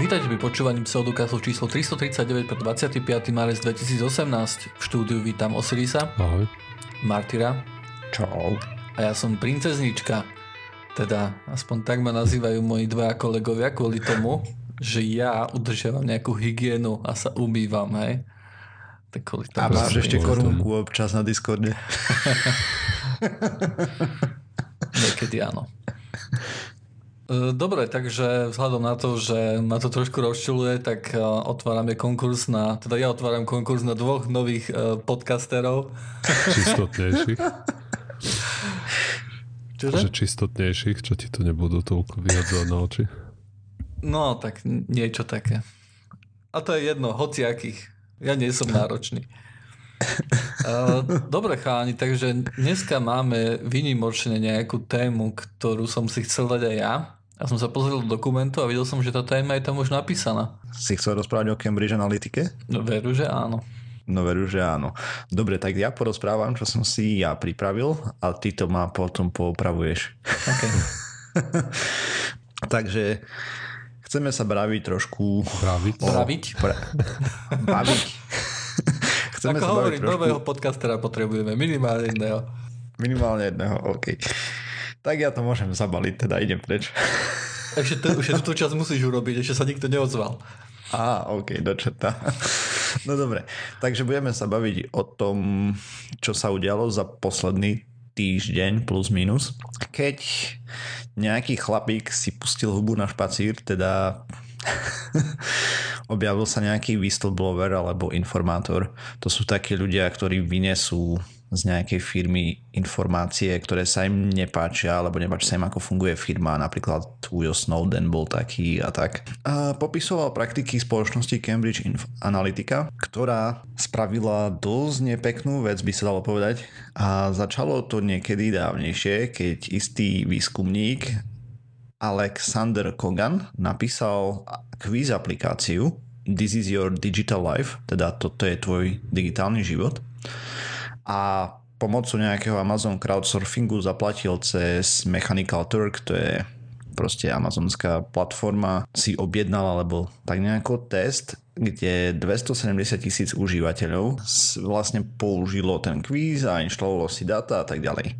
Vítajte pri počúvaní pseudokastu číslo 339 pre 25. marec 2018. V štúdiu vítam Osirisa, Ahoj. Martyra Čau. a ja som princeznička. Teda, aspoň tak ma nazývajú moji dva kolegovia kvôli tomu, že ja udržiavam nejakú hygienu a sa umývam, hej. Tak kvôli tomu. A máš ešte korunku občas na Discorde. Niekedy áno. E, Dobre, takže vzhľadom na to, že ma to trošku rozčuluje, tak e, otvárame konkurs na, teda ja otváram konkurs na dvoch nových e, podcasterov. Čistotnejších. Čože? že čistotnejších, čo ti to nebudú toľko vyhadzovať na oči. No, tak niečo také. A to je jedno, hociakých. Ja nie som náročný. Dobre cháni, takže dneska máme vynimočne nejakú tému, ktorú som si chcel dať aj ja. Ja som sa pozrel do dokumentu a videl som, že tá téma je tam už napísaná. Si chcel rozprávať o Cambridge Analytike? No veru, že áno. No veru, že áno. Dobre, tak ja porozprávam, čo som si ja pripravil a ty to ma potom poopravuješ. Okay. Takže chceme sa baviť trošku... Braviť. Braviť? Pra... baviť. chceme Ako sa baviť hovorím, trošku... nového podcastera potrebujeme, minimálne jedného. Minimálne jedného, OK. Tak ja to môžem zabaliť, teda idem preč. Ešte, t- ešte túto časť musíš urobiť, ešte sa nikto neozval. Á, OK, dočeta. No dobre, takže budeme sa baviť o tom, čo sa udialo za posledný týždeň plus minus. Keď nejaký chlapík si pustil hubu na špacír, teda objavil sa nejaký whistleblower alebo informátor. To sú takí ľudia, ktorí vynesú z nejakej firmy informácie, ktoré sa im nepáčia, alebo nepáči sa im, ako funguje firma. Napríklad Will Snowden bol taký a tak. A popisoval praktiky spoločnosti Cambridge Analytica, ktorá spravila dosť nepeknú vec, by sa dalo povedať. A začalo to niekedy dávnejšie, keď istý výskumník Alexander Kogan napísal quiz aplikáciu This is your digital life, teda toto je tvoj digitálny život a pomocou nejakého Amazon crowdsurfingu zaplatil cez Mechanical Turk, to je proste amazonská platforma, si objednal alebo tak nejako test, kde 270 tisíc užívateľov vlastne použilo ten quiz a inštalovalo si data a tak ďalej.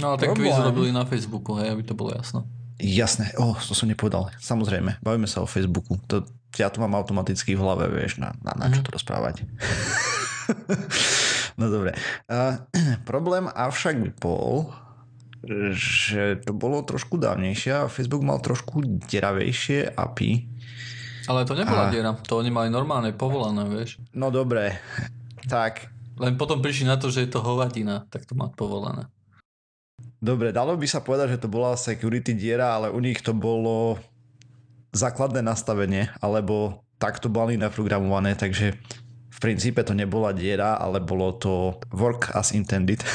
No a tak Problém. quiz robili na Facebooku, hej, aby to bolo jasno. Jasné, oh, to som nepovedal. Samozrejme, bavíme sa o Facebooku. To, ja to mám automaticky v hlave, vieš, na, na, na čo to rozprávať. no dobre. Uh, problém avšak bol, že to bolo trošku dávnejšie a Facebook mal trošku deravejšie API. Ale to nebola A- diera, to oni mali normálne povolené, vieš. No dobre, tak Len potom prišli na to, že je to hovadina, tak to má povolené. Dobre, dalo by sa povedať, že to bola security diera, ale u nich to bolo základné nastavenie, alebo takto boli naprogramované, takže v princípe to nebola diera, ale bolo to work as intended.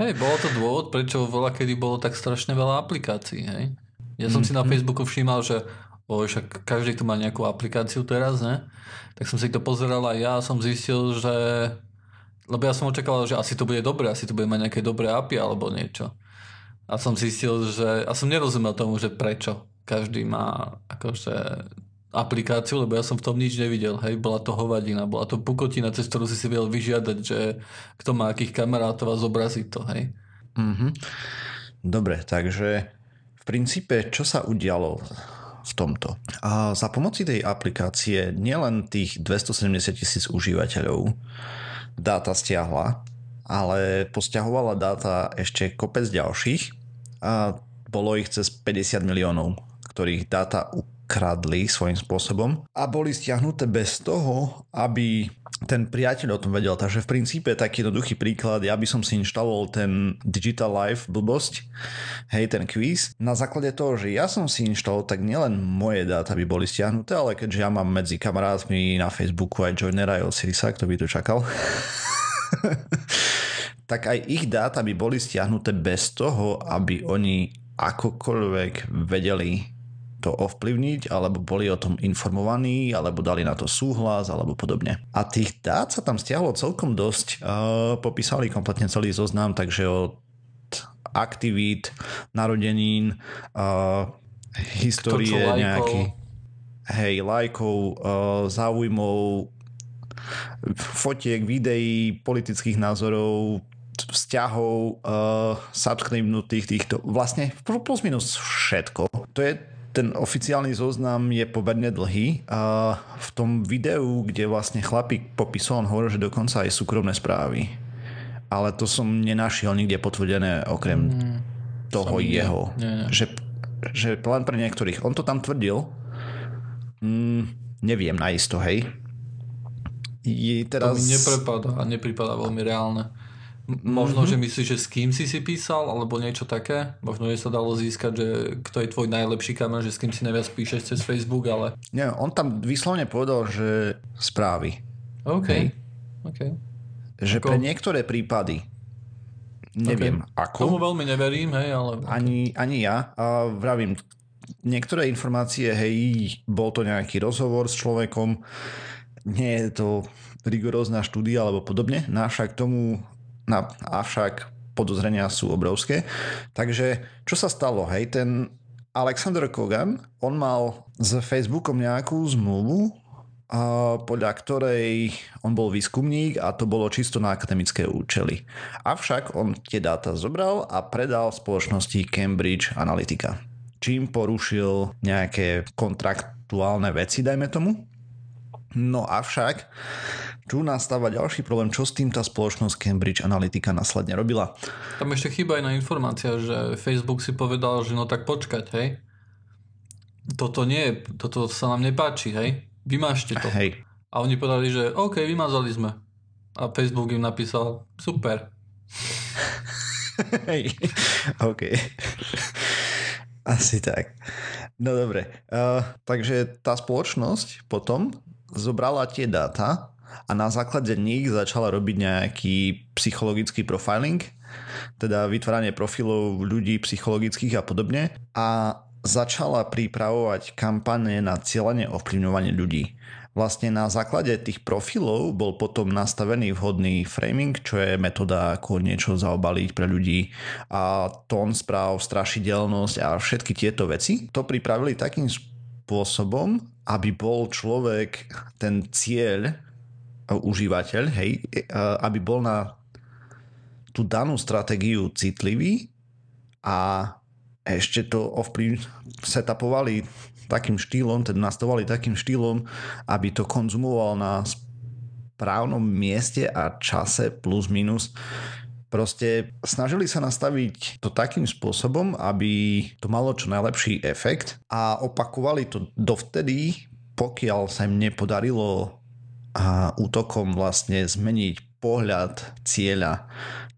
Hej, bolo to dôvod, prečo veľa kedy bolo tak strašne veľa aplikácií, hej. Ja som si na Facebooku všímal, že o, však každý tu má nejakú aplikáciu teraz, ne? Tak som si to pozeral a ja som zistil, že lebo ja som očakával, že asi to bude dobré, asi to bude mať nejaké dobré API alebo niečo. A som zistil, že... A som nerozumel tomu, že prečo každý má akože aplikáciu, lebo ja som v tom nič nevidel. Hej, bola to hovadina, bola to pukotina, cez ktorú si si vedel vyžiadať, že kto má akých kamarátov a zobrazí to, hej. Mhm. Dobre, takže v princípe, čo sa udialo v tomto? A za pomoci tej aplikácie nielen tých 270 tisíc užívateľov dáta stiahla, ale posťahovala dáta ešte kopec ďalších a bolo ich cez 50 miliónov, ktorých dáta ukradli svojím spôsobom a boli stiahnuté bez toho, aby ten priateľ o tom vedel. Takže v princípe taký jednoduchý príklad, ja by som si inštaloval ten Digital Life blbosť, hej, ten quiz. Na základe toho, že ja som si inštaloval, tak nielen moje dáta by boli stiahnuté, ale keďže ja mám medzi kamarátmi na Facebooku aj Joinera aj Osirisa, kto by to čakal, tak aj ich dáta by boli stiahnuté bez toho, aby oni akokoľvek vedeli to ovplyvniť, alebo boli o tom informovaní, alebo dali na to súhlas, alebo podobne. A tých dát sa tam stiahlo celkom dosť. Popísali kompletne celý zoznam, takže od aktivít, narodenín, histórie nejaký hej, lajkov, záujmov, fotiek, videí, politických názorov, vzťahov, uh, subscribenutých týchto, vlastne plus minus všetko. To je ten oficiálny zoznam je pomerne dlhý a v tom videu, kde vlastne chlapík popisoval, on hovoril, že dokonca aj súkromné správy. Ale to som nenašiel nikde potvrdené okrem mm, toho jeho. Nie, nie. Že, že len pre niektorých. On to tam tvrdil. Mm, neviem naisto, hej. Je teraz... To mi neprepadá a nepripadá veľmi reálne. Možno, mm-hmm. že myslíš, že s kým si si písal, alebo niečo také? Možno, že sa dalo získať, že kto je tvoj najlepší kamer, že s kým si najviac píšeš cez Facebook, ale... Nie, on tam vyslovne povedal, že správy. OK. Hej. okay. Že ako... pre niektoré prípady neviem okay. ako. Tomu veľmi neverím, hej, ale... Ani, ani ja. A vravím, niektoré informácie, hej, bol to nejaký rozhovor s človekom, nie je to rigorózna štúdia alebo podobne, no však tomu No, avšak podozrenia sú obrovské. Takže čo sa stalo? Hej, ten Alexander Kogan, on mal s Facebookom nejakú zmluvu, podľa ktorej on bol výskumník a to bolo čisto na akademické účely. Avšak on tie dáta zobral a predal spoločnosti Cambridge Analytica. Čím porušil nejaké kontraktuálne veci, dajme tomu. No avšak tu nastáva ďalší problém, čo s tým tá spoločnosť Cambridge Analytica následne robila. Tam ešte chýba jedna informácia, že Facebook si povedal, že no tak počkať, hej. Toto nie, toto sa nám nepáči, hej. Vymášte to. Hej. A oni povedali, že OK, vymazali sme. A Facebook im napísal, super. Hej, OK. Asi tak. No dobre. Uh, takže tá spoločnosť potom zobrala tie dáta a na základe nich začala robiť nejaký psychologický profiling, teda vytváranie profilov ľudí psychologických a podobne a začala pripravovať kampane na cieľenie ovplyvňovanie ľudí. Vlastne na základe tých profilov bol potom nastavený vhodný framing, čo je metóda ako niečo zaobaliť pre ľudí a tón správ, strašidelnosť a všetky tieto veci. To pripravili takým spôsobom, aby bol človek ten cieľ užívateľ, hej, e, aby bol na tú danú stratégiu citlivý a ešte to ovplyv setupovali takým štýlom, teda nastavovali takým štýlom, aby to konzumoval na správnom mieste a čase plus minus. Proste snažili sa nastaviť to takým spôsobom, aby to malo čo najlepší efekt a opakovali to dovtedy, pokiaľ sa im nepodarilo a útokom vlastne zmeniť pohľad cieľa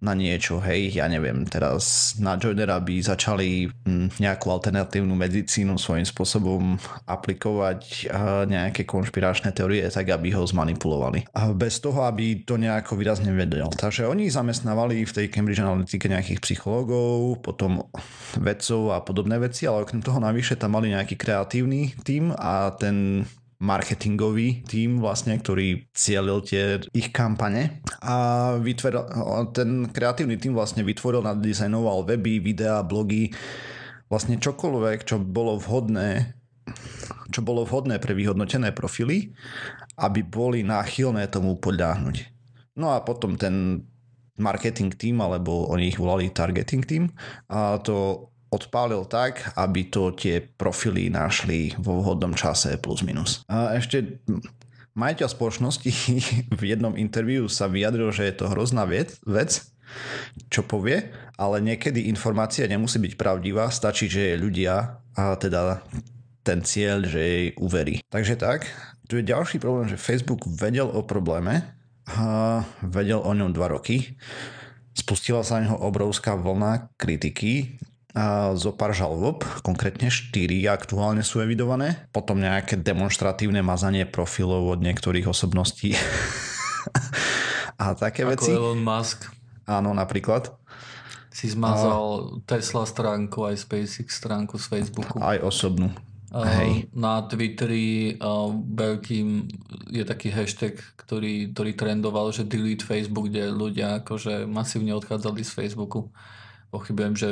na niečo, hej, ja neviem, teraz na Joinera by začali hm, nejakú alternatívnu medicínu svojím spôsobom aplikovať nejaké konšpiračné teórie, tak aby ho zmanipulovali. Bez toho, aby to nejako výrazne vedel. Takže oni zamestnávali v tej Cambridge Analytica nejakých psychológov, potom vedcov a podobné veci, ale okrem toho navyše tam mali nejaký kreatívny tým a ten marketingový tým vlastne, ktorý cielil tie ich kampane a vytvoril, ten kreatívny tým vlastne vytvoril, nadizajnoval weby, videá, blogy, vlastne čokoľvek, čo bolo vhodné čo bolo vhodné pre vyhodnotené profily, aby boli náchylné tomu podľahnuť. No a potom ten marketing team, alebo oni ich volali targeting team, a to odpálil tak, aby to tie profily našli vo vhodnom čase plus minus. A ešte majiteľ spoločnosti v jednom interviu sa vyjadril, že je to hrozná vec, vec čo povie, ale niekedy informácia nemusí byť pravdivá, stačí, že je ľudia a teda ten cieľ, že jej uverí. Takže tak, tu je ďalší problém, že Facebook vedel o probléme a vedel o ňom dva roky. Spustila sa na neho obrovská vlna kritiky, zo pár žalob, konkrétne 4 aktuálne sú evidované, potom nejaké demonstratívne mazanie profilov od niektorých osobností a také Ako veci. Elon Musk. Áno, napríklad. Si zmazal a... Tesla stránku, aj SpaceX stránku z Facebooku. Aj osobnú. Hej. Na Twitteri veľkým je taký hashtag, ktorý, ktorý trendoval, že delete Facebook, kde ľudia akože masívne odchádzali z Facebooku pochybujem, že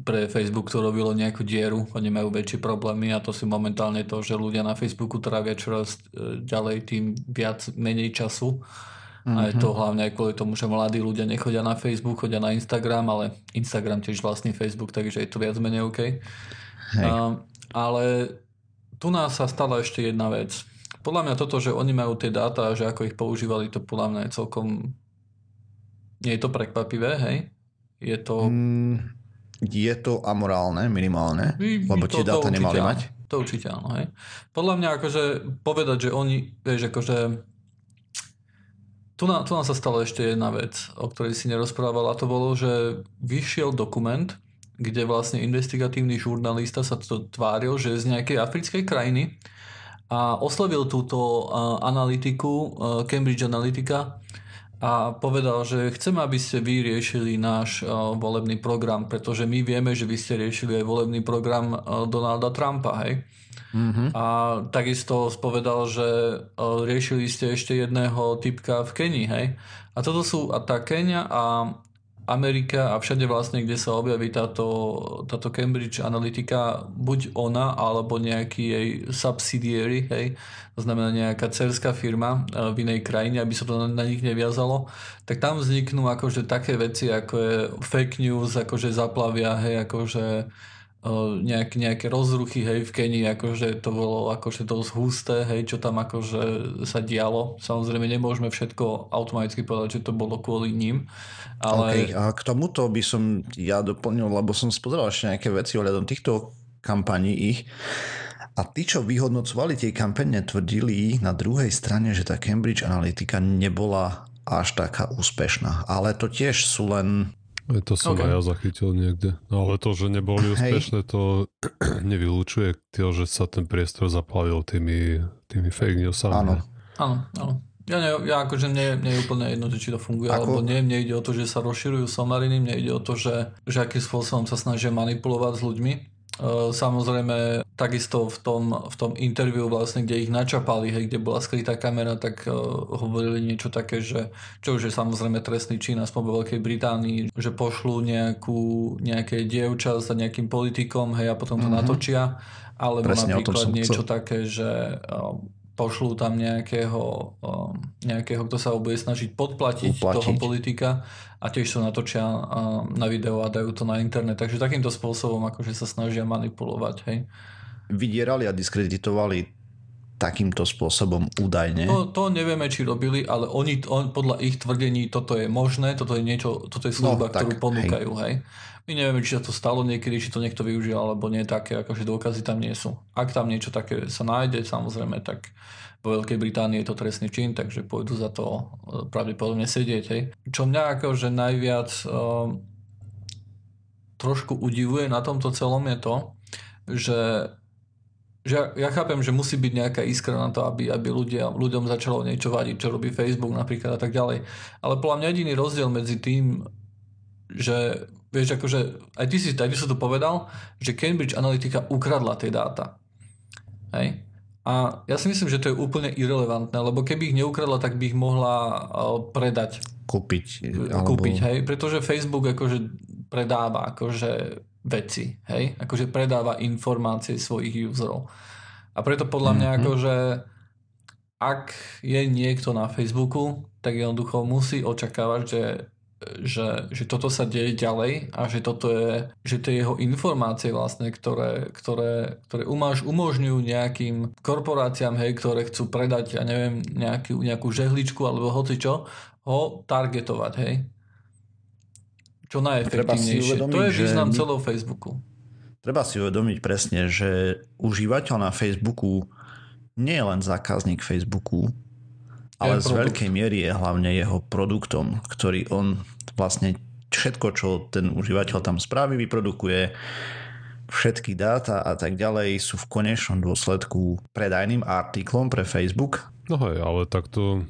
pre Facebook to robilo nejakú dieru, oni majú väčšie problémy a to si momentálne to, že ľudia na Facebooku trávia čoraz e, ďalej tým viac, menej času. Mm-hmm. A je to hlavne aj kvôli tomu, že mladí ľudia nechodia na Facebook, chodia na Instagram, ale Instagram tiež vlastný Facebook, takže je to viac menej OK. Hej. Uh, ale tu nás sa stala ešte jedna vec. Podľa mňa toto, že oni majú tie dáta že ako ich používali, to podľa mňa je celkom... Nie je to prekvapivé, hej? Je to... Mm, je to amorálne, minimálne, I, lebo tie dáta nemali mať. To určite áno, hej. Podľa mňa akože povedať, že oni, vieš, akože tu, na, tu nám sa stala ešte jedna vec, o ktorej si nerozprával a to bolo, že vyšiel dokument, kde vlastne investigatívny žurnalista sa to tváril, že z nejakej africkej krajiny a oslovil túto analytiku Cambridge Analytica a povedal, že chcem, aby ste vy riešili náš volebný program, pretože my vieme, že vy ste riešili aj volebný program Donalda Trumpa, hej? Mm-hmm. A takisto spovedal, že riešili ste ešte jedného typka v Kenii, hej? A toto sú, a tá Kenia a Amerika a všade vlastne, kde sa objaví táto, táto Cambridge Analytica, buď ona, alebo nejaký jej subsidiary, hej, to znamená nejaká cerská firma e, v inej krajine, aby sa to na, na nich neviazalo, tak tam vzniknú akože také veci, ako je fake news, akože zaplavia, hej, akože nejak, nejaké rozruchy hej, v Kenii, akože to bolo akože dosť husté, hej, čo tam akože sa dialo. Samozrejme nemôžeme všetko automaticky povedať, že to bolo kvôli ním. Ale... Okay, a k tomuto by som ja doplnil, lebo som spozeral ešte nejaké veci ohľadom týchto kampaní ich. A tí, čo vyhodnocovali tie kampane, tvrdili na druhej strane, že tá Cambridge Analytica nebola až taká úspešná. Ale to tiež sú len to som okay. aj ja zachytil niekde. No ale to, že neboli úspešné, to nevylučuje to, že sa ten priestor zaplavil tými, tými fake newsami. Áno. Áno, áno. Ja, ne, ja akože mne, mne je úplne jedno, či to funguje, Ako? alebo nie. Mne ide o to, že sa rozširujú somariny, mne ide o to, že, že akým spôsobom sa snažia manipulovať s ľuďmi samozrejme, takisto v tom, v tom interviu vlastne, kde ich načapali, hej, kde bola skrytá kamera, tak uh, hovorili niečo také, že čo už je samozrejme trestný čin aspoň vo Veľkej Británii, že pošlú nejakú, nejaké dievča za nejakým politikom, hej, a potom to mm-hmm. natočia, alebo Presne, napríklad niečo chcel. také, že uh, pošlú tam nejakého, um, nejakého, kto sa ho bude snažiť podplatiť Uplatiť. toho politika a tiež sa natočia um, na video a dajú to na internet. Takže takýmto spôsobom akože sa snažia manipulovať. Hej. Vydierali a diskreditovali takýmto spôsobom údajne? To, to nevieme, či robili, ale oni, on, podľa ich tvrdení toto je možné, toto je niečo, toto je služba, no, tak, ktorú ponúkajú. Hej. hej. My nevieme, či sa to stalo niekedy, či to niekto využil, alebo nie také, akože dôkazy tam nie sú. Ak tam niečo také sa nájde, samozrejme, tak vo Veľkej Británii je to trestný čin, takže pôjdu za to e, pravdepodobne sedieť. Hej. Čo mňa akože najviac um, trošku udivuje na tomto celom je to, že že ja, ja chápem, že musí byť nejaká iskra na to, aby, aby ľudia, ľuďom začalo niečo vadiť, čo robí Facebook napríklad a tak ďalej. Ale podľa mňa jediný rozdiel medzi tým, že vieš, akože aj ty si, aj ty si to povedal, že Cambridge Analytica ukradla tie dáta. Hej? A ja si myslím, že to je úplne irrelevantné, lebo keby ich neukradla, tak by ich mohla predať. Kúpiť. Alebo... Kúpiť, hej? Pretože Facebook akože predáva akože veci, hej? Akože predáva informácie svojich userov. A preto podľa mňa mm-hmm. akože ak je niekto na Facebooku, tak jednoducho musí očakávať, že že, že toto sa deje ďalej a že toto je, že tie jeho informácie vlastne, ktoré, ktoré, ktoré umáž, umožňujú nejakým korporáciám, hej, ktoré chcú predať, ja neviem, nejakú, nejakú žehličku alebo hoci čo, ho targetovať, hej čo najefektívnejšie. to je význam celého Facebooku. Treba si uvedomiť presne, že užívateľ na Facebooku nie je len zákazník Facebooku, ale z veľkej miery je hlavne jeho produktom, ktorý on vlastne všetko, čo ten užívateľ tam spraví, vyprodukuje, všetky dáta a tak ďalej sú v konečnom dôsledku predajným artiklom pre Facebook. No hej, ale takto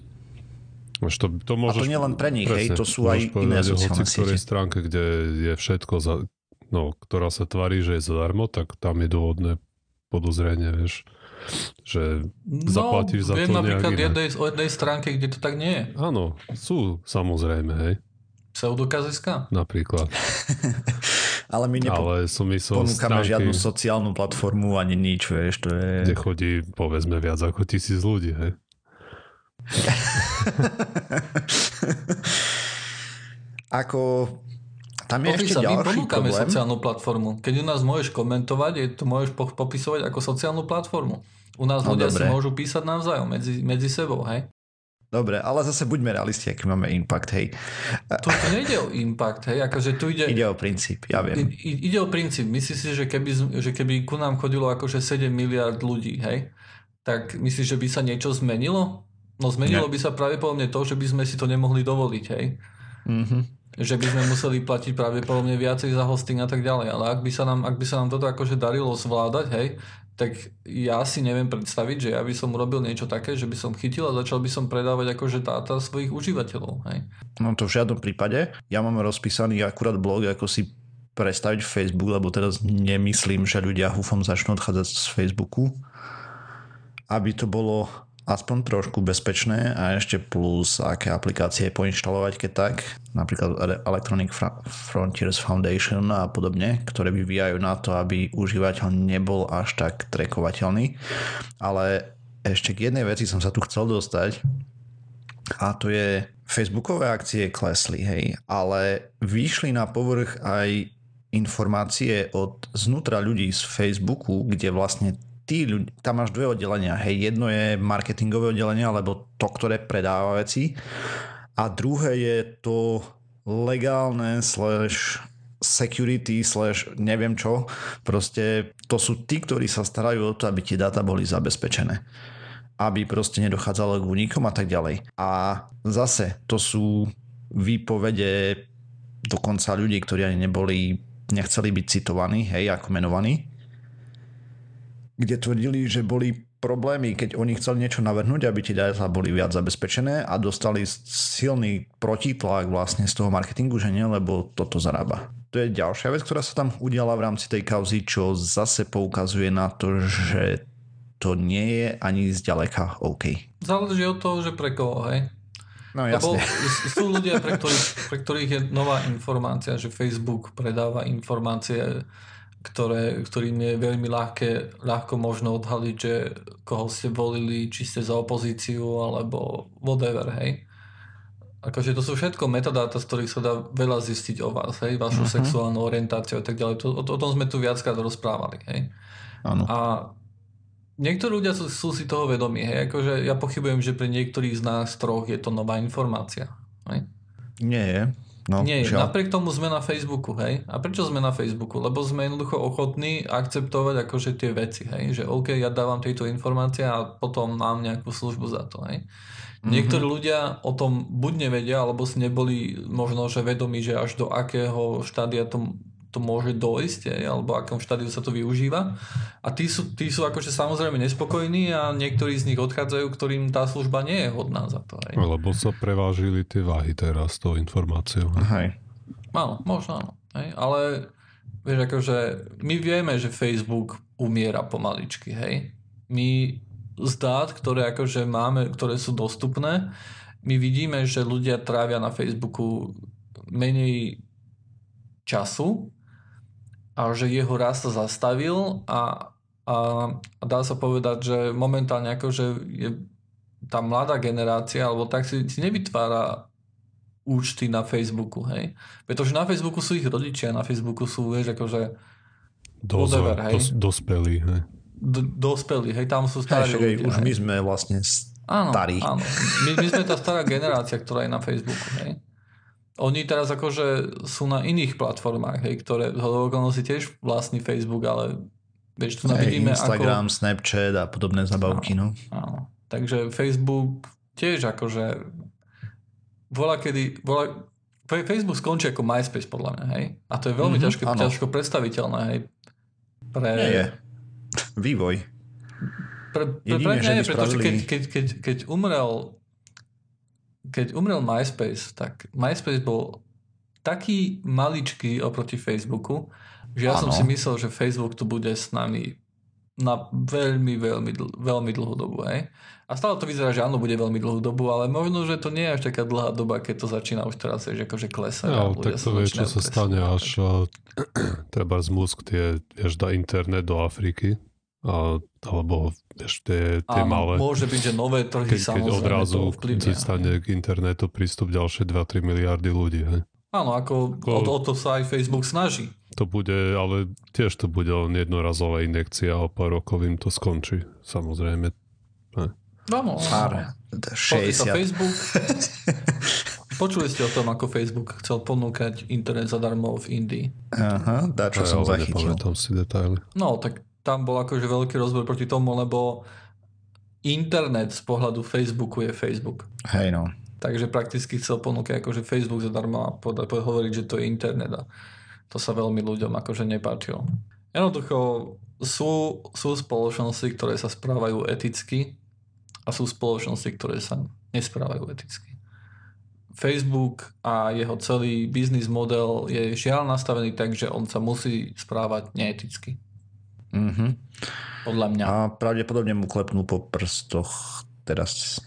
to, to môžeš, a to nie len pre nich, presne, hej, to sú aj iné sociálne siete. ktorej stránke, kde je všetko, za, no, ktorá sa tvarí, že je zadarmo, tak tam je dôvodné podozrenie, vieš, že no, zaplatíš za viem to napríklad jednej, o jednej stránke, kde to tak nie je. Áno, sú samozrejme, hej. Pseudokaziska? Napríklad. Ale my nepo- Ale som myslel ponúkame stránky, žiadnu sociálnu platformu ani nič, vieš, to je... kde chodí povedzme viac ako tisíc ľudí, hej. Ako... Tam je ešte Popísa, my ďalší ponúkame problém. sociálnu platformu. Keď u nás môžeš komentovať, je to môžeš po- popisovať ako sociálnu platformu. U nás No, ľudia dobre. si môžu písať navzájom medzi, medzi sebou, hej? Dobre, ale zase buďme realisti, aký máme impact, hej. Tu, tu nejde o impact, hej? Akože tu ide, Ide o princíp, ja viem. I, ide o princíp. Myslíš si, že keby, že keby ku nám chodilo akože 7 miliard ľudí, hej? Tak myslíš, že by sa niečo zmenilo? No zmenilo Nie. by sa pravdepodobne to, že by sme si to nemohli dovoliť, hej? Mhm. Že by sme museli platiť pravdepodobne viacej za hosting a tak ďalej. Ale ak by sa nám, ak by sa nám toto akože darilo zvládať, hej, tak ja si neviem predstaviť, že ja by som urobil niečo také, že by som chytil a začal by som predávať akože dáta svojich užívateľov, hej. No to v žiadnom prípade. Ja mám rozpísaný akurát blog, ako si predstaviť Facebook, lebo teraz nemyslím, že ľudia húfom začnú odchádzať z Facebooku. Aby to bolo aspoň trošku bezpečné a ešte plus aké aplikácie poinštalovať, keď tak. Napríklad Electronic Frontiers Foundation a podobne, ktoré vyvíjajú na to, aby užívateľ nebol až tak trekovateľný. Ale ešte k jednej veci som sa tu chcel dostať a to je Facebookové akcie klesli, hej, ale vyšli na povrch aj informácie od znútra ľudí z Facebooku, kde vlastne tí ľudí, tam máš dve oddelenia, hej, jedno je marketingové oddelenie, alebo to, ktoré predáva veci a druhé je to legálne slash security slash neviem čo, proste to sú tí, ktorí sa starajú o to, aby tie dáta boli zabezpečené. Aby proste nedochádzalo k únikom a tak ďalej. A zase to sú výpovede dokonca ľudí, ktorí ani neboli, nechceli byť citovaní, hej, ako menovaní, kde tvrdili, že boli problémy, keď oni chceli niečo navrhnúť, aby tie dáta boli viac zabezpečené a dostali silný protitlak vlastne z toho marketingu, že nie, lebo toto zarába. To je ďalšia vec, ktorá sa tam udiala v rámci tej kauzy, čo zase poukazuje na to, že to nie je ani zďaleka OK. Záleží od toho, že pre koho, hej. No jasne. sú ľudia, pre ktorých, pre ktorých je nová informácia, že Facebook predáva informácie, ktoré, ktorým je veľmi ľahké, ľahko možno odhaliť, že koho ste volili, či ste za opozíciu, alebo whatever, hej. Akože to sú všetko metadáta, z ktorých sa dá veľa zistiť o vás, hej, vašu Mhm. sexuálnu orientáciu a tak ďalej. To, o, o tom sme tu viackrát rozprávali, hej. Áno. A niektorí ľudia sú, sú si toho vedomí, hej, akože ja pochybujem, že pre niektorých z nás troch je to nová informácia. Hej. Nie je. No, Nie, žiaľ. napriek tomu sme na Facebooku, hej. A prečo sme na Facebooku? Lebo sme jednoducho ochotní akceptovať akože tie veci, hej. Že OK, ja dávam tieto informácie a potom mám nejakú službu za to, hej. Mhm. Niektorí ľudia o tom buď nevedia, alebo si neboli možno, že vedomí, že až do akého štádia to, to môže dojsť, alebo akom štádiu sa to využíva. A tí sú, tí sú akože samozrejme nespokojní a niektorí z nich odchádzajú, ktorým tá služba nie je hodná za to. Hej. Lebo sa prevážili tie váhy teraz s tou informáciou. Hej. Áno, možno áno. Hej? Ale vieš, akože my vieme, že Facebook umiera pomaličky, hej. My z dát, ktoré akože máme, ktoré sú dostupné, my vidíme, že ľudia trávia na Facebooku menej času a že jeho rast sa zastavil a, a, a dá sa povedať, že momentálne akože je tá mladá generácia, alebo tak si, si nevytvára účty na Facebooku, hej. Pretože na Facebooku sú ich rodičia, na Facebooku sú, vieš, akože Dozor, Whatever, hej. dos, dospelí. Hej. d- dospelí, hej, tam sú Hej, starí aj ľudia. už hej. my sme vlastne s- Áno, starí. áno. My, my sme tá stará generácia, ktorá je na Facebooku, hej. Oni teraz akože sú na iných platformách, hej, ktoré si tiež vlastný Facebook, ale vieš, tu vidíme Instagram, ako... Snapchat a podobné zabavky, no. Áno. Takže Facebook tiež akože volá kedy, volá, Fe- Facebook skončí ako MySpace podľa mňa, hej. A to je veľmi Mhm, ťažko, áno. ťažko predstaviteľné, hej. Pre, Nie je. Vývoj. Pre, pre, Jedine, pre mňa je, pretože keď, keď, keď, keď umrel keď umrel MySpace, tak MySpace bol taký maličký oproti Facebooku, že ja som Áno. si myslel, že Facebook tu bude s nami na veľmi, veľmi, dl- veľmi dlhú dobu. Hej? A stále to vyzerá, že áno, bude veľmi dlhú dobu, ale možno, že to nie je až taká dlhá doba, keď to začína už teraz že akože klesať. Ja, tak to vie, čo sa stane, až treba z Musk tie, vieš, dá internet do Afriky, a, alebo vieš, tie, tie Áno, malé. môže byť, že nové trhy keď, keď odrazu dostane k internetu prístup ďalšie 2-3 miliardy ľudí. Hej. Áno, ako o, o to sa aj Facebook snaží. To bude, ale tiež to bude len jednorazová injekcia a o pár rokov im to skončí. Samozrejme. Hej. Áno, Pár, 60. Facebook. Počuli ste o tom, ako Facebook chcel ponúkať internet zadarmo v Indii? Aha, dá čo ja, som zachytil. si detaily. No, tak tam bol akože veľký rozbor proti tomu, lebo internet z pohľadu Facebooku je Facebook. Hej no. Takže prakticky chcel ponúkať akože Facebook zadarmo a hovoriť, že to je internet a to sa veľmi ľuďom akože nepáčilo. Jednoducho sú, sú spoločnosti, ktoré sa správajú eticky a sú spoločnosti, ktoré sa nesprávajú eticky. Facebook a jeho celý biznis model je žiaľ nastavený tak, že on sa musí správať neeticky. Mm-hmm. Podľa mňa. A pravdepodobne mu klepnú po prstoch teraz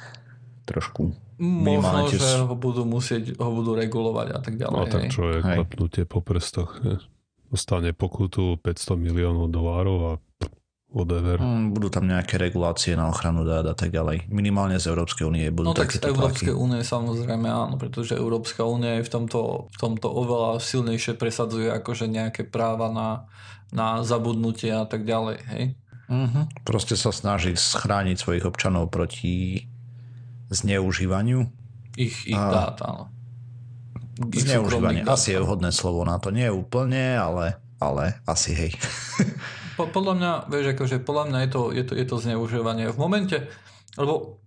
trošku. Možno, že ho budú musieť, ho budú regulovať a tak ďalej. No tak čo je klepnutie po prstoch. Je. Dostane pokutu 500 miliónov dolárov a whatever. Mm, budú tam nejaké regulácie na ochranu dát a tak ďalej. Minimálne z Európskej únie budú No tak z Európskej únie samozrejme áno, pretože Európska únia je v tomto, v tomto oveľa silnejšie presadzuje akože nejaké práva na, na zabudnutie a tak ďalej, hej? Uh-huh. Proste sa snaží schrániť svojich občanov proti zneužívaniu. Ich, ich a... dát, áno. Ich zneužívanie. Asi je vhodné slovo na to. Nie úplne, ale, ale asi hej. po, podľa mňa, vieš, akože podľa mňa je to, je to, je to zneužívanie. V momente, lebo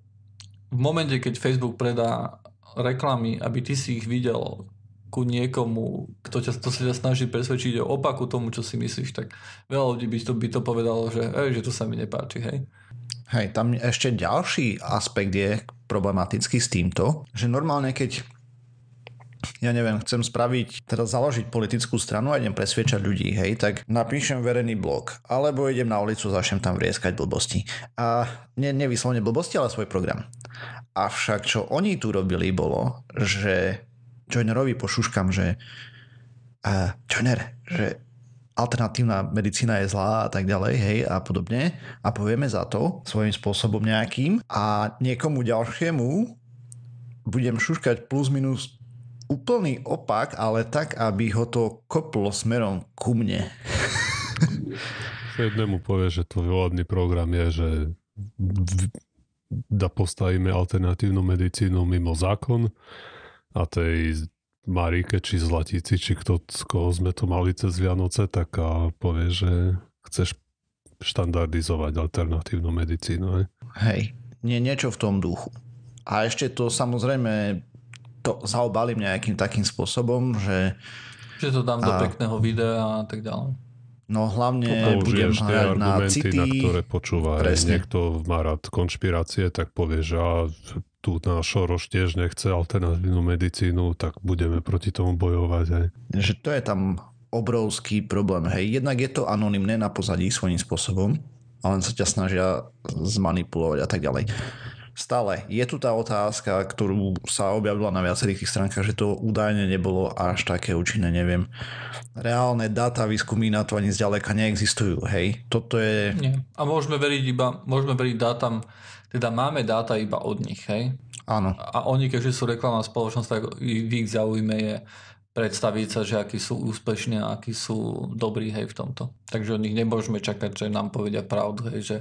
v momente, keď Facebook predá reklamy, aby ty si ich videl ku niekomu, kto, ťa, kto sa snaží presvedčiť o opaku tomu, čo si myslíš, tak veľa ľudí by to, by to povedalo, že, hej, že to sa mi nepáči, hej. Hej, tam ešte ďalší aspekt je problematický s týmto, že normálne keď ja neviem, chcem spraviť, teda založiť politickú stranu a idem presviečať ľudí, hej, tak napíšem verejný blog, alebo idem na ulicu, začnem tam vrieskať blbosti. A ne, nevyslovne blbosti, ale svoj program. Avšak čo oni tu robili bolo, že Joinerovi pošuškam, že uh, Joiner, že alternatívna medicína je zlá a tak ďalej, hej, a podobne. A povieme za to svojím spôsobom nejakým a niekomu ďalšiemu budem šuškať plus minus úplný opak, ale tak, aby ho to koplo smerom ku mne. Jednému povie, že tvoj volebný program je, že da postavíme alternatívnu medicínu mimo zákon a tej Marike, či Zlatici, či kto, z koho sme to mali cez Vianoce, tak a povie, že chceš štandardizovať alternatívnu medicínu. Hej? Hej, nie, niečo v tom duchu. A ešte to samozrejme to zaobalím nejakým takým spôsobom, že... Že to dám a, do pekného videa a tak ďalej. No hlavne budem hrať na city. na ktoré počúva. Presne. Niekto má rád konšpirácie, tak povie, že a, tu náš Šoroš tiež nechce alternatívnu medicínu, tak budeme proti tomu bojovať. Aj. Že to je tam obrovský problém. Hej, jednak je to anonymné na pozadí svojím spôsobom, ale len sa ťa snažia zmanipulovať a tak ďalej stále je tu tá otázka, ktorú sa objavila na viacerých tých stránkach, že to údajne nebolo až také účinné, neviem. Reálne dáta, výskumy na to ani zďaleka neexistujú, hej. Toto je... Nie. A môžeme veriť iba, môžeme veriť dátam, teda máme dáta iba od nich, hej. Áno. A oni, keďže sú reklamná spoločnosť, tak v ich záujme je predstaviť sa, že akí sú úspešní a akí sú dobrí hej v tomto. Takže od nich nemôžeme čakať, že nám povedia pravdu, hej, že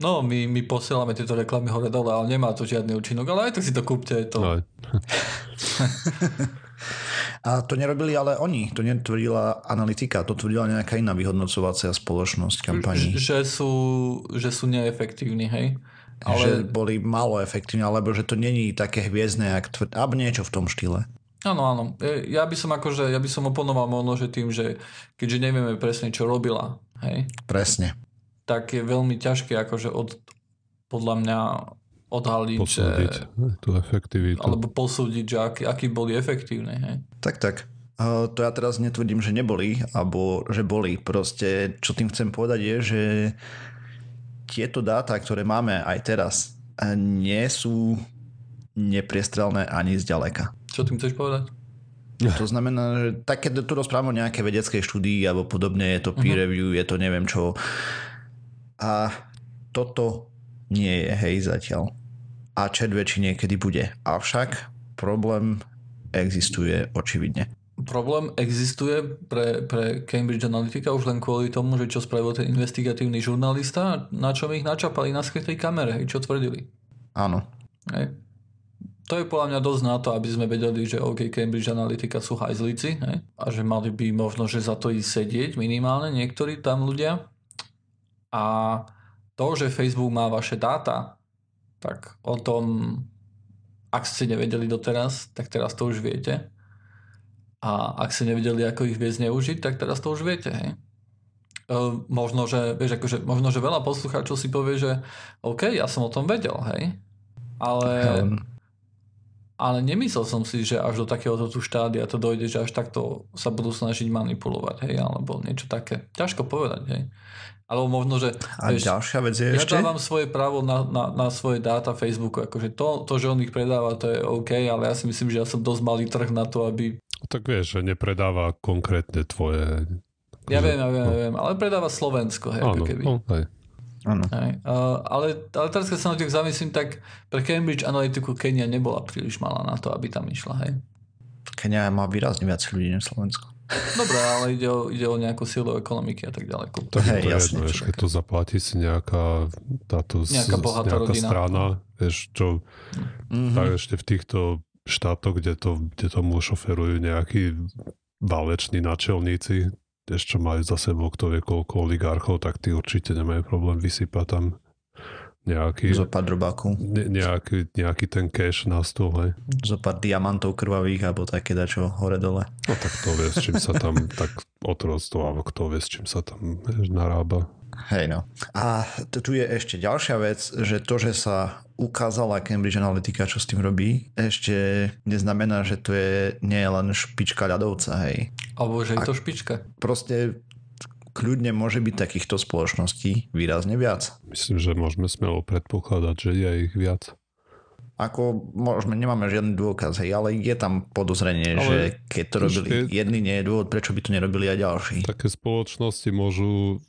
No, my, my posielame tieto reklamy hore dole, ale nemá to žiadny účinok, ale aj tak si to kúpte. To... No. A to nerobili ale oni, to netvrdila analytika, to tvrdila nejaká iná vyhodnocovacia spoločnosť kampaní. Že sú, že sú neefektívni, hej? Ale... Že boli málo efektívni, alebo že to není také hviezdne, ak tvrd... alebo niečo v tom štýle. Áno, áno. E, ja by som akože, ja by som oponoval možno, že tým, že keďže nevieme presne, čo robila, hej? Presne tak je veľmi ťažké akože od, podľa mňa odhaliť, posúdiť že, tú efektivitu. Alebo posúdiť, že aký, aký boli efektívne. Hej? Tak, tak. Uh, to ja teraz netvrdím, že neboli, alebo že boli. Proste, čo tým chcem povedať je, že tieto dáta, ktoré máme aj teraz, nie sú nepriestrelné ani zďaleka. Čo tým chceš povedať? To znamená, že tak keď tu rozprávame o nejaké vedeckej štúdii alebo podobne, je to peer uh-huh. review, je to neviem čo. A toto nie je, hej, zatiaľ. A chat väčší niekedy bude. Avšak problém existuje očividne. Problém existuje pre, pre Cambridge Analytica už len kvôli tomu, že čo spravil ten investigatívny žurnalista, na čom ich načapali na skrytej kamere, hej, čo tvrdili. Áno. Hej. To je podľa mňa dosť na to, aby sme vedeli, že OK, Cambridge Analytica sú hajzlici hej? a že mali by možno, že za to ísť sedieť minimálne niektorí tam ľudia. A to, že Facebook má vaše dáta, tak o tom, ak ste nevedeli doteraz, tak teraz to už viete. A ak ste nevedeli, ako ich vie zneužiť, tak teraz to už viete, hej. E, možno, že, vieš, akože, možno, že veľa poslucháčov si povie, že OK, ja som o tom vedel, hej. Ale, ale nemyslel som si, že až do takéhoto tu štádia to dojde, že až takto sa budú snažiť manipulovať, hej, alebo niečo také. Ťažko povedať, hej. Alebo možno, že... A vieš, ďalšia vec je ja ešte... Ja dávam svoje právo na, na, na svoje dáta Facebooku. Akože to, to, že on ich predáva, to je OK, ale ja si myslím, že ja som dosť malý trh na to, aby tak vieš, že nepredáva konkrétne tvoje... Ja viem, ja viem, no. ja viem, ale predáva Slovensko, hej, Áno, keby. No, hej. Áno. Hej. Uh, ale, ale teraz, keď sa na tých zamyslím, tak pre Cambridge Analytiku Kenia nebola príliš malá na to, aby tam išla, hej. Kenia má výrazne viac ľudí než Slovensko. Dobre, ale ide o, ide o nejakú silu ekonomiky a tak ďalej. To je jasné, vieš, keď to zaplatí si nejaká táto nejaká, nejaká rodina. strana, vieš, čo mm-hmm. tak ešte v týchto štátoch, kde, to, kde tomu šoferujú nejakí váleční načelníci, ešte čo majú za sebou kto vie koľko oligarchov, tak tí určite nemajú problém vysypať tam nejaký... Zopár drobáku. Ne, nejaký, nejaký ten cash na stôl, hej. Zopár diamantov krvavých, alebo také dačo hore-dole. No tak to vie, s čím sa tam, tak otroctvo, alebo kto vie, s čím sa tam vieš, narába. Hej no. A tu je ešte ďalšia vec, že to, že sa ukázala Cambridge Analytica, čo s tým robí, ešte neznamená, že to je nie je len špička ľadovca, hej. Alebo že je to špička. Proste kľudne môže byť takýchto spoločností výrazne viac. Myslím, že môžeme smelo predpokladať, že je ich viac. Ako môžeme, nemáme žiadny dôkaz, hej, ale je tam podozrenie, ale že keď to robili je... jedni, nie je dôvod, prečo by to nerobili aj ďalší. Také spoločnosti môžu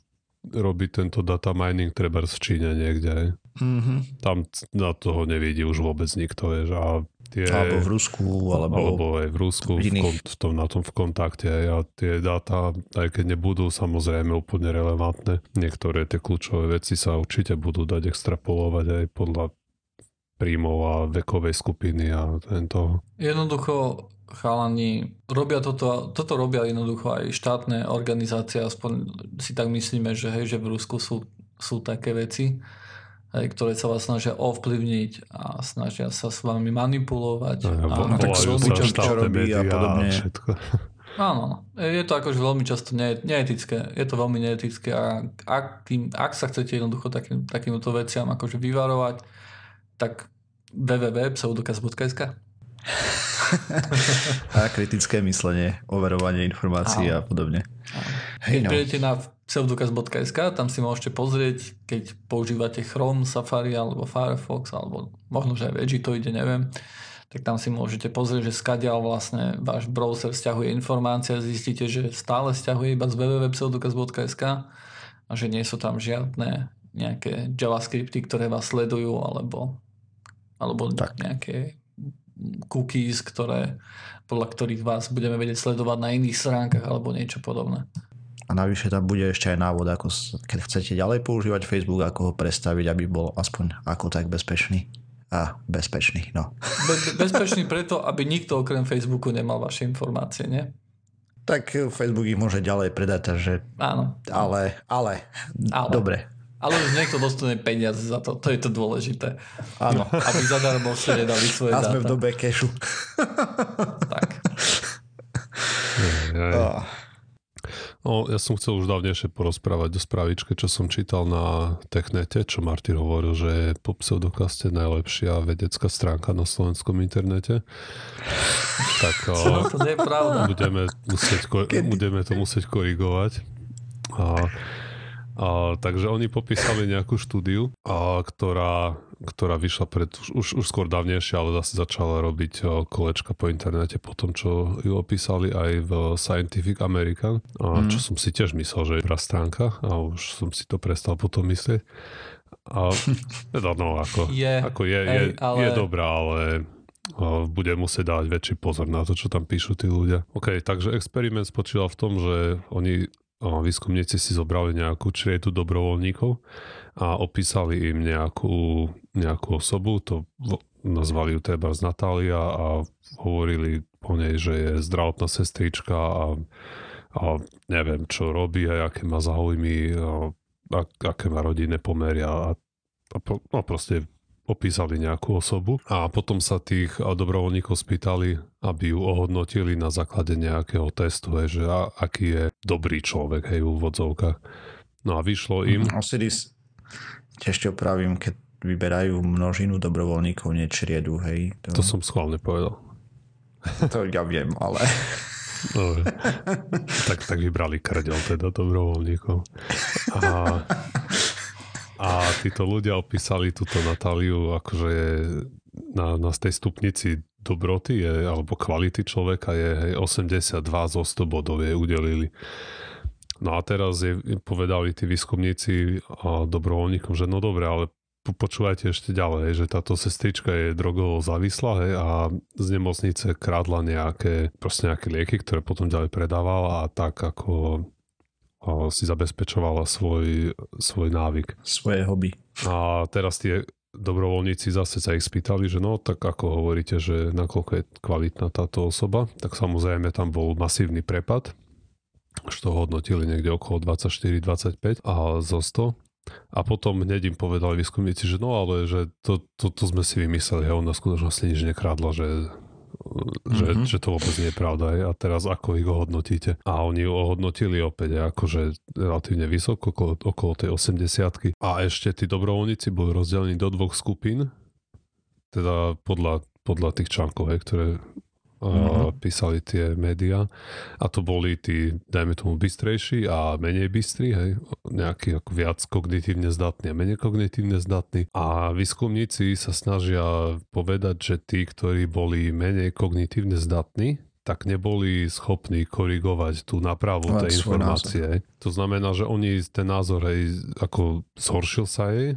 robiť tento data mining treba v Číne niekde. Mm-hmm. Tam na toho nevidí už vôbec nikto, vieš. A tie, alebo v Rusku, alebo, alebo aj v Rusku, v, v, kon, v tom, na tom v kontakte. A tie dáta, aj keď nebudú samozrejme úplne relevantné, niektoré tie kľúčové veci sa určite budú dať extrapolovať aj podľa príjmov a vekovej skupiny a tento. Jednoducho chalani robia toto, toto robia jednoducho aj štátne organizácie, aspoň si tak myslíme, že hej, že v Rusku sú, sú také veci, ktoré sa vás snažia ovplyvniť a snažia sa s vami manipulovať. No, a, a tak sú čo, robí a podobne. A Áno, je to akože veľmi často ne, neetické. Je to veľmi neetické a ak, tým, ak sa chcete jednoducho takým, takýmto veciam akože vyvarovať, tak www.pseudokaz.sk a kritické myslenie, overovanie informácií a, podobne. Hej, no. Keď na pseudokaz.sk, tam si môžete pozrieť, keď používate Chrome, Safari alebo Firefox, alebo možno, že aj Edge to ide, neviem, tak tam si môžete pozrieť, že skadiaľ vlastne váš browser stiahuje informácie a zistíte, že stále stiahuje iba z www.pseudokaz.sk a že nie sú tam žiadne nejaké javascripty, ktoré vás sledujú alebo, alebo tak. nejaké cookies, ktoré, podľa ktorých vás budeme vedieť sledovať na iných stránkach alebo niečo podobné. A navyše tam bude ešte aj návod, ako keď chcete ďalej používať Facebook, ako ho prestaviť, aby bol aspoň ako tak bezpečný. A bezpečný, no. Be- bezpečný preto, aby nikto okrem Facebooku nemal vaše informácie, nie? Tak Facebook ich môže ďalej predať, takže... Áno. Ale, ale, ale. dobre. Ale už niekto dostane peniaze za to, to je to dôležité. Áno. Aby zadarmo ste nedali svoje dáta. A sme v dobe kešu. tak. No, ja som chcel už dávnejšie porozprávať o spravičke, čo som čítal na Technete, čo Martin hovoril, že je po pseudokaste najlepšia vedecká stránka na slovenskom internete. Tak no, to nie je pravda. Budeme, musieť, budeme to musieť korigovať. A A, takže oni popísali nejakú štúdiu, a, ktorá, ktorá vyšla pred, už, už skôr dávnejšie, ale zase začala robiť kolečka po internete po tom, čo ju opísali aj v Scientific American, a, mm. čo som si tiež myslel, že je pra stránka a už som si to prestal potom myslieť. A, teda no, ako je, ako je, je, ale... je dobrá, ale bude musieť dávať väčší pozor na to, čo tam píšu tí ľudia. OK, takže experiment spočíval v tom, že oni výskumníci si zobrali nejakú črietu dobrovoľníkov a opísali im nejakú, nejakú osobu, to nazvali ju treba z Natália a hovorili po nej, že je zdravotná sestrička a, a neviem, čo robí a aké má záujmy, a, a, aké má rodinné pomery a, a no proste opísali nejakú osobu a potom sa tých dobrovoľníkov spýtali, aby ju ohodnotili na základe nejakého testu, hej, že a, aký je dobrý človek hej, v úvodzovkách. No a vyšlo im... Mm, Osiris, ešte opravím, keď vyberajú množinu dobrovoľníkov, nie čriedu, hej. To, to som schválne povedal. To ja viem, ale... No, tak, tak vybrali krdel teda dobrovoľníkov. A a títo ľudia opísali túto Natáliu akože na, na tej stupnici dobroty je, alebo kvality človeka je hej, 82 zo 100 bodov je udelili. No a teraz je, povedali tí výskumníci a dobrovoľníkom, že no dobre, ale počúvajte ešte ďalej, že táto sestrička je drogovo závislá hej, a z nemocnice krádla nejaké, proste nejaké lieky, ktoré potom ďalej predávala a tak ako si zabezpečovala svoj, svoj návyk. Svoje hobby. A teraz tie dobrovoľníci zase sa ich spýtali, že no tak ako hovoríte, že nakoľko je kvalitná táto osoba, tak samozrejme tam bol masívny prepad, už to hodnotili niekde okolo 24-25 a zo 100. A potom hneď im povedali výskumníci, že no ale že to, to, to sme si vymysleli, a ona skutočnosti nič nekrádla, že že, mm-hmm. že to vôbec nie je pravda. A teraz ako ich ohodnotíte? A oni ho ohodnotili opäť akože relatívne vysoko, okolo, okolo tej 80 A ešte tí dobrovoľníci boli rozdelení do dvoch skupín, teda podľa, podľa tých článkov, ktoré mm-hmm. písali tie médiá. A to boli tí, dajme tomu, bystrejší a menej bystrí, hej, nejaký ako viac kognitívne zdatný a menej kognitívne zdatný. A výskumníci sa snažia povedať, že tí, ktorí boli menej kognitívne zdatní, tak neboli schopní korigovať tú napravu tej informácie. To znamená, že oni ten názor hej, ako zhoršil sa jej,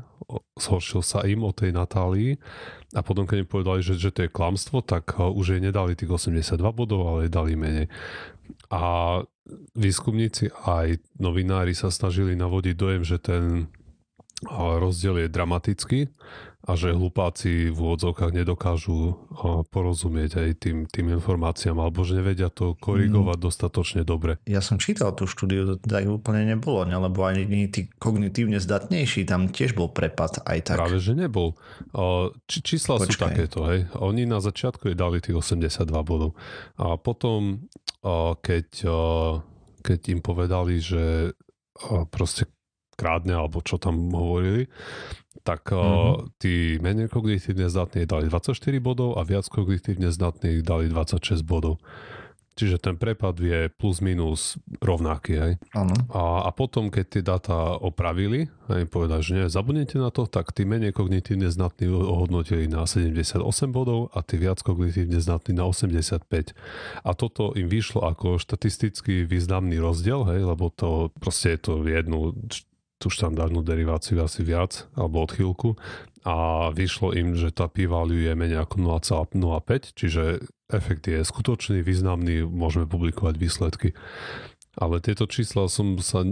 zhoršil sa im o tej Natálii a potom, keď im povedali, že, že to je klamstvo, tak už jej nedali tých 82 bodov, ale jej dali menej. A výskumníci aj novinári sa snažili navodiť dojem, že ten rozdiel je dramatický a že hlupáci v úvodzovkách nedokážu porozumieť aj tým, tým informáciám alebo že nevedia to korigovať mm. dostatočne dobre. Ja som čítal tú štúdiu, to tak úplne nebolo, ne? lebo ani tí kognitívne zdatnejší, tam tiež bol prepad aj tak. Práve, že nebol. Či, čísla Počkaj. sú takéto, hej. Oni na začiatku jej dali tých 82 bodov. A potom, keď, keď im povedali, že proste krádne, alebo čo tam hovorili, tak mm-hmm. tí menej kognitívne zdatní dali 24 bodov a viac kognitívne zdatní dali 26 bodov. Čiže ten prepad je plus minus rovnaký. Hej? Ano. A, a potom, keď tie dáta opravili a im povedali, že nie, zabudnite na to, tak tí menej kognitívne znatní ohodnotili na 78 bodov a tí viac kognitívne znatní na 85. A toto im vyšlo ako štatisticky významný rozdiel, hej, lebo to proste je to jednu tú štandardnú deriváciu asi viac, alebo odchýlku a vyšlo im, že tá p-value je menej ako 0,05, čiže efekt je skutočný, významný, môžeme publikovať výsledky. Ale tieto čísla som sa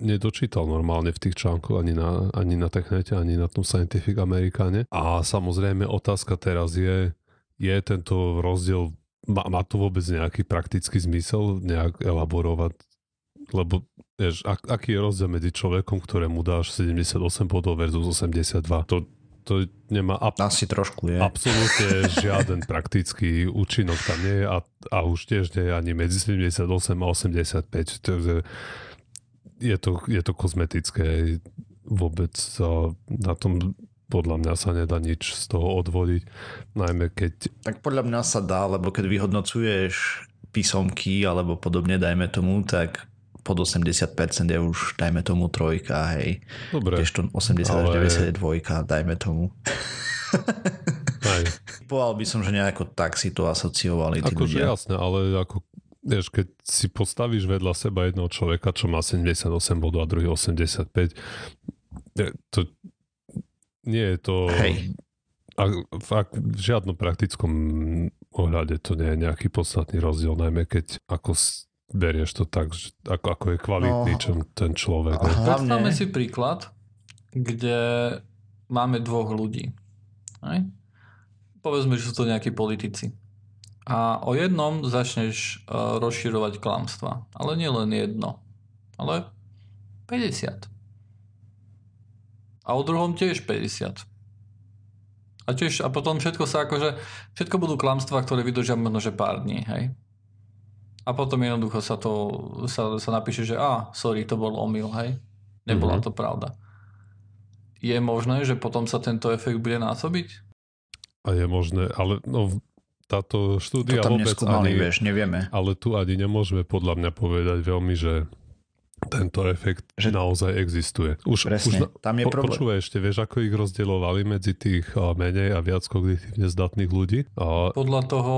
nedočítal normálne v tých článkoch ani na, ani na Technete, ani na tom Scientific Americane. A samozrejme otázka teraz je, je tento rozdiel, má, má to vôbec nejaký praktický zmysel nejak elaborovať lebo vieš, ak, aký je rozdiel medzi človekom, ktorému dáš 78 bodov versus 82? To, to nemá ab- Asi trošku je. absolútne žiaden praktický účinok tam nie je a, a už tiež nie je ani medzi 78 a 85. To, je, to, je to kozmetické vôbec na tom podľa mňa sa nedá nič z toho odvodiť, najmä keď... Tak podľa mňa sa dá, lebo keď vyhodnocuješ písomky alebo podobne, dajme tomu, tak pod 80% je už, dajme tomu, trojka, hej. Dobre. Kdežto 80 až Ale- 90 je dvojka, dajme tomu. Hej. Povedal by som, že nejako tak si to asociovali tí Akože ľudia. jasné, ale ako vieš, keď si postavíš vedľa seba jedného človeka, čo má 78 bodov a druhý 85, je to nie je to... Hej. A fakt v žiadnom praktickom ohľade to nie je nejaký podstatný rozdiel, najmä keď ako berieš to tak, že ako, ako je kvalitný No. čo, ten človek. Ne? Predstavme si príklad, kde máme dvoch ľudí. Hej? Povedzme, že sú to nejakí politici. A o jednom začneš uh, rozširovať klamstva. Ale nie len jedno, ale 50. A o druhom tiež 50. A, tiež, a potom všetko sa akože, všetko budú klamstvá, ktoré vydržia možno, že pár dní, hej. A potom jednoducho sa to, sa, sa napíše, že a, sorry, to bol omyl, hej. Nebola Mhm. to pravda. Je možné, že potom sa tento efekt bude násobiť? A je možné, ale no, táto To štúdia tam vôbec ani, vieš, nevieme. ale tu ani nemôžeme podľa mňa povedať veľmi, že tento efekt že naozaj existuje. Už, už Presne, na, tam je po, problém. počúvaj ešte, vieš, ako ich rozdielovali medzi tých menej a viac kognitívne zdatných ľudí? A, Podľa toho...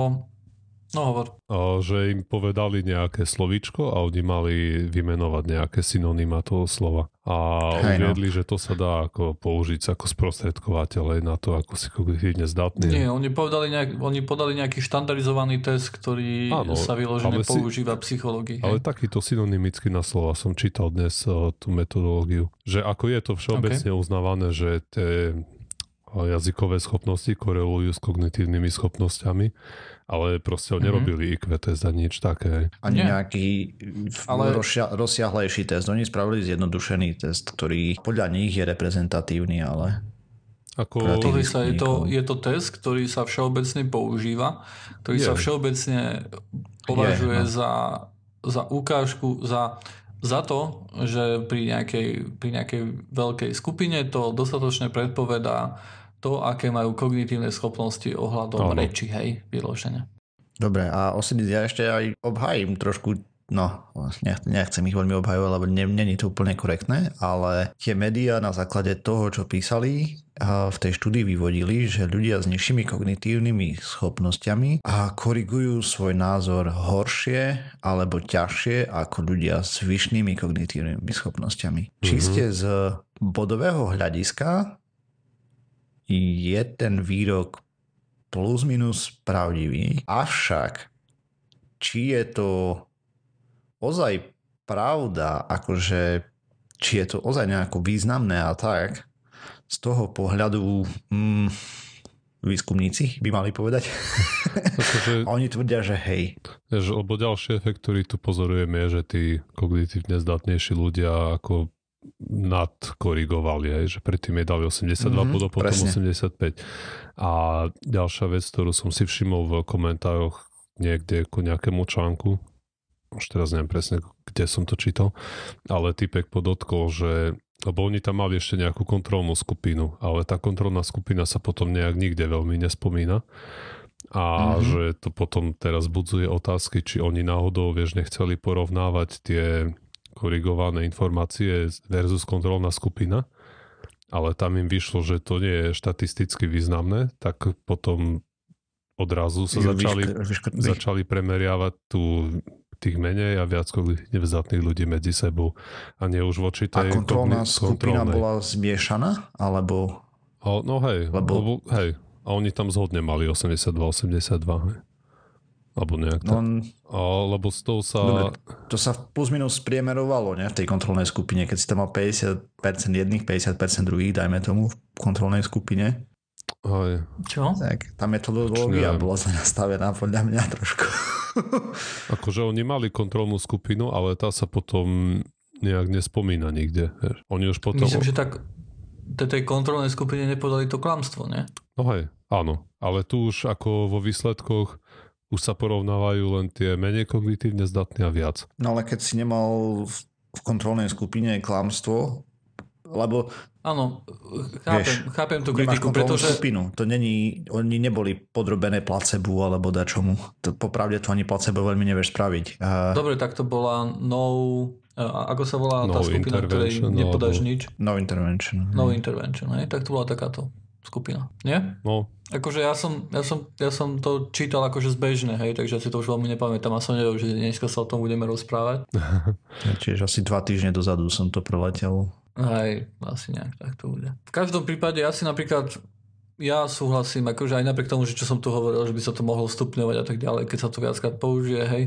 No hovor. a, že im povedali nejaké slovíčko a oni mali vymenovať nejaké synonyma toho slova. A Hej, no. uviedli, že to sa dá ako použiť ako sprostredkovateľ na to, ako si kognitívne zdatný. Nie, oni, povedali nejak, oni podali nejaký štandardizovaný test, ktorý Áno, sa vyložene používa v psychológii. Ale hej. takýto synonymicky na slova som čítal dnes uh, tú metodológiu. Že ako je to všeobecne uznávané, že tie jazykové schopnosti korelujú s kognitívnymi schopnosťami, ale proste oni Mhm. nerobili IQ test a nič také. Ani Nie. nejaký Ale- rozšia, rozsiahlejší test. Oni spravili zjednodušený test, ktorý podľa nich je reprezentatívny, ale Ako, Pozri sa, je to, je to test, ktorý sa všeobecne používa, ktorý Je. sa všeobecne považuje Je, no. za, za ukážku, za, za to, že pri nejakej, pri nejakej veľkej skupine to dostatočne predpovedá to, aké majú kognitívne schopnosti ohľadom Áno. reči, hej, vyložene. dobre. A Osiris ja ešte aj obhajím trošku No, nech, nechcem ich veľmi obhajovať, lebo ne- není to úplne korektné, ale tie médiá na základe toho, čo písali, a v tej štúdii vyvodili, že ľudia s nižšími kognitívnymi schopnosťami a korigujú svoj názor horšie alebo ťažšie ako ľudia s vyššími kognitívnymi schopnosťami. Čiste z bodového hľadiska je ten výrok plus minus pravdivý, avšak či je to ozaj pravda, akože či je to ozaj nejako významné a tak, z toho pohľadu mm, výskumníci by mali povedať. A oni tvrdia, že hej. vieš, lebo ďalší efekt, ktorý tu pozorujeme, je, že tí kognitívne zdatnejší ľudia ako nadkorigovali, aj, že predtým jej dali 82 Mhm, bodov, potom presne. 85. A ďalšia vec, ktorú som si všimol v komentároch niekde ku nejakému článku, už teraz neviem presne, kde som to čítal, ale typek podotkol, že lebo oni tam mali ešte nejakú kontrolnú skupinu, ale tá kontrolná skupina sa potom nejak nikde veľmi nespomína. A Mhm. že to potom teraz budzuje otázky, či oni náhodou, vieš, nechceli porovnávať tie korigované informácie versus kontrolná skupina, ale tam im vyšlo, že to nie je štatisticky významné, tak potom odrazu sa začali, začali premeriavať tu tých menej a viac nevzdatných ľudí medzi sebou a nie už voči A tej kontrolná kogni- skupina kontrolnej. bola zmiešaná? Alebo... O, no hej, Lebo- lebo... hej, a oni tam zhodne mali 82-82, hej. Alebo nejak tak. No, A, lebo s tou sa... Dobre. to sa plus minus spriemerovalo ne, v tej kontrolnej skupine. Keď si tam mal 50% jedných, 50% druhých, dajme tomu, v kontrolnej skupine, Hej, Čo? tak tá metodológia bola zle nastavená podľa mňa trošku. akože oni mali kontrolnú skupinu, ale tá sa potom nejak nespomína nikde. Vieš. Oni už potom... Myslím, že tak te- tej kontrolnej skupine nepodali to klamstvo, ne? No hej, áno. Ale tu už ako vo výsledkoch už sa porovnávajú len tie menej kognitívne zdatné a viac. No ale keď si nemal v, kontrolnej skupine klamstvo, lebo Áno, chápem, Vieš, chápem tú kritiku, pretože skupinu. To není, oni neboli podrobené placebu alebo dačomu. To, popravde to ani placebo veľmi nevieš spraviť. A, Dobre, tak to bola no, ako sa volá tá No skupina, ktorej nepodáš alebo- nič? No intervention. No Intervention, hej? Tak to bola takáto skupina. Nie? No, Akože ja som, ja som, ja som to čítal akože zbežne, hej, takže si to už veľmi nepamätám a som nevedel, že dneska sa o tom budeme rozprávať. Čiže asi dva týždne dozadu som to preletel. Hej, asi nejak tak to bude. V každom prípade ja si napríklad ja súhlasím, akože aj napriek tomu, že čo som tu hovoril, že by sa to mohlo stupňovať a tak ďalej, keď sa to viackrát použije, hej.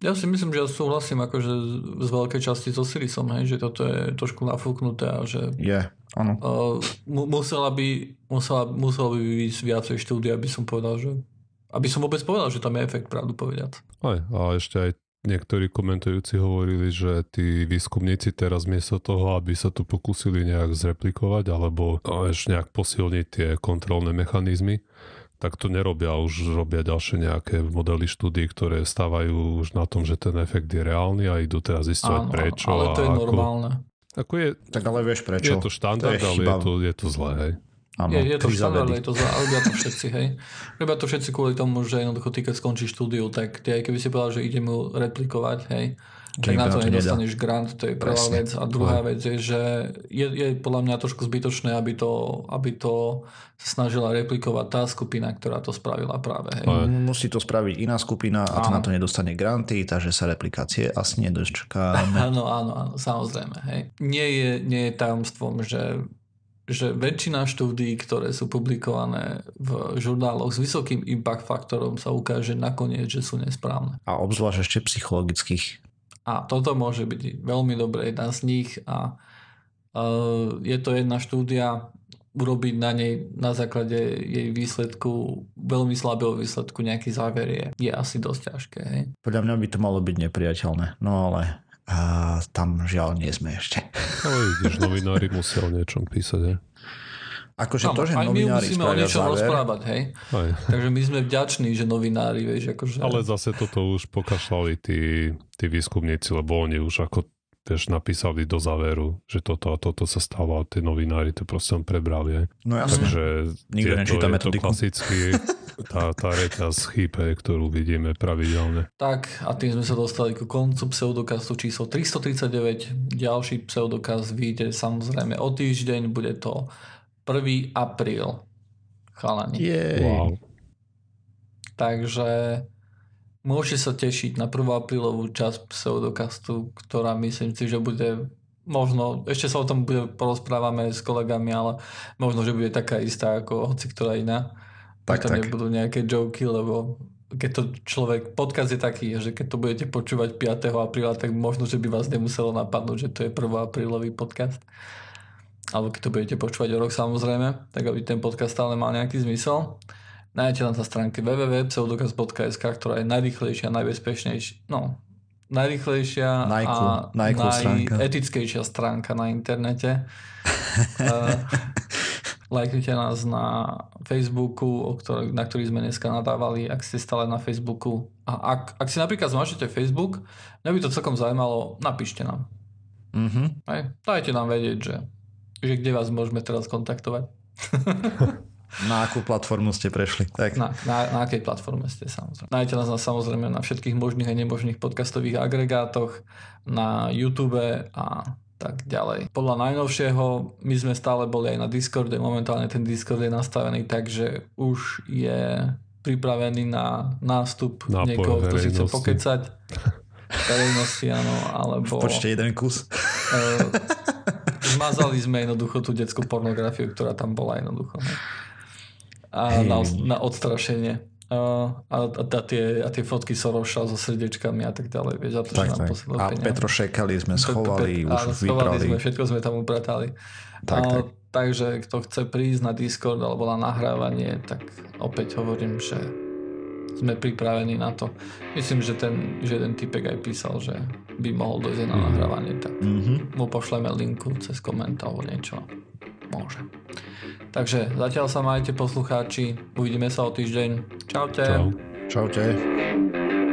Ja si myslím, že ja súhlasím akože z- z veľkej časti so Sirisom, hej, že toto je trošku nafúknuté a že Je, áno. uh, mu- musela by, musela, muselo by výjsť viacej štúdia, aby som povedal, že aby som vôbec povedal, že tam je efekt, pravdu povediac. aj, a ešte aj niektorí komentujúci hovorili, že tí výskumníci teraz miesto toho, aby sa to pokúsili nejak zreplikovať alebo ešte nejak posilniť tie kontrolné mechanizmy, tak to nerobia, už robia ďalšie nejaké modely štúdí, ktoré stávajú už na tom, že ten efekt je reálny a idú teraz zisťovať Áno, prečo. ale to je ako, normálne. Ako je, Tak ale vieš prečo? je to štandard, To je ale je to, je to zlé, hej. Áno, Je, je to štandard, je to ale robia to všetci, hej. Robia to všetci kvôli tomu, že jednoducho ty, keď skončíš štúdiu, tak ty aj keby si povedal, že idem ju replikovať, hej, tak na to to nedá. nedostaneš grant, to je prvá Presne. vec. A druhá vec je, že je, je podľa mňa trošku zbytočné, aby to, aby to snažila replikovať tá skupina, ktorá to spravila práve, hej. Musí to spraviť iná skupina a to na to nedostane granty, takže sa replikácie asi nedočkáme. Áno, áno, áno, samozrejme. Hej. Nie, je, nie je tajomstvom, že, že väčšina štúdií, ktoré sú publikované v žurnáloch s vysokým impact faktorom sa ukáže nakoniec, že sú nesprávne. A obzvlášť ešte psychologických. A toto môže byť veľmi dobré jedna z nich a uh, je to jedna štúdia, urobiť na nej na základe jej výsledku, veľmi slabého výsledku nejaký záver je, je asi dosť ťažké. Hej. Podľa mňa by to malo byť nepriateľné. No ale a tam žiaľ nie sme ešte. No vidíš, novinári musia o niečom písať, hej. Akože Áno, to, že aj my musíme o niečom záver, rozprávať, hej. Aj. Takže my sme vďační, že novinári, vieš, akože... Ale zase toto už pokašľali tí, tí výskumníci, lebo oni už ako vieš, napísali do záveru, že toto a toto sa stalo a tí novinári to proste len prebrali. hej. No jasne. Takže Nikto je to, nečíta je to metodiku. klasicky tá, tá reťaz chýpe, ktorú vidíme pravidelne. Tak, a tým sme sa dostali ku koncu pseudokastu číslo 339. Ďalší pseudokast vyjde samozrejme o týždeň, bude to 1. apríl. Chalani. Jej. Wow. Takže môžete sa tešiť na 1. aprílovú časť pseudokastu, ktorá myslím si, že bude možno, ešte sa o tom bude porozprávame s kolegami, ale možno, že bude taká istá ako hoci ktorá iná. Tak, to tak. nebudú nejaké joky, lebo keď to človek, podkaz je taký, že keď to budete počúvať 5. apríla, tak možno, že by vás nemuselo napadnúť, že to je 1. aprílový podcast. Alebo keď to budete počúvať o rok samozrejme, tak aby ten podcast stále mal nejaký zmysel. Nájdete na stránke www.pseudokaz.sk, ktorá je najrychlejšia, najbezpečnejšia, no, najrychlejšia Najcool- a stránka. najetickejšia stránka na internete. Uh, Lajknite nás na Facebooku, o ktorý, na ktorý sme dneska nadávali, ak ste stále na Facebooku. A ak, ak si napríklad zmášete Facebook, mňa by to celkom zaujímalo, napíšte nám. Mhm. Hej? Dajte nám vedieť, že, že kde vás môžeme teraz kontaktovať. Na akú platformu ste prešli? Tak. Na, na, na akej platforme ste samozrejme. Nájdete nás na, samozrejme na všetkých možných a nemožných podcastových agregátoch, na YouTube a tak ďalej. Podľa najnovšieho my sme stále boli aj na Discorde, momentálne ten Discord je nastavený tak, že už je pripravený na nástup Nápor niekoho, kto si chce pokecať. Verejnosti, áno, alebo... Počte jeden kus. Eh, zmazali sme jednoducho tú detskú pornografiu, ktorá tam bola jednoducho. ne? A Hej. na, na odstrašenie. A, a, a, tie, a tie fotky Soroša so srdečkami a tak ďalej. Vieš, a to, Tak, tak. A. Petro Šekali sme schovali, pe- už schovali vyprali. sme, všetko sme tam upratali. Tak, A, tak. Takže kto chce prísť na Discord alebo na nahrávanie, tak opäť hovorím, že sme pripravení na to. Myslím, že ten, že jeden typek aj písal, že by mohol dojsť na nahrávanie, tak Mhm. mu pošleme linku cez koment alebo niečo. Môže. Takže zatiaľ sa majte poslucháči. Uvidíme sa o týždeň. Čaute. Čau. Čaute.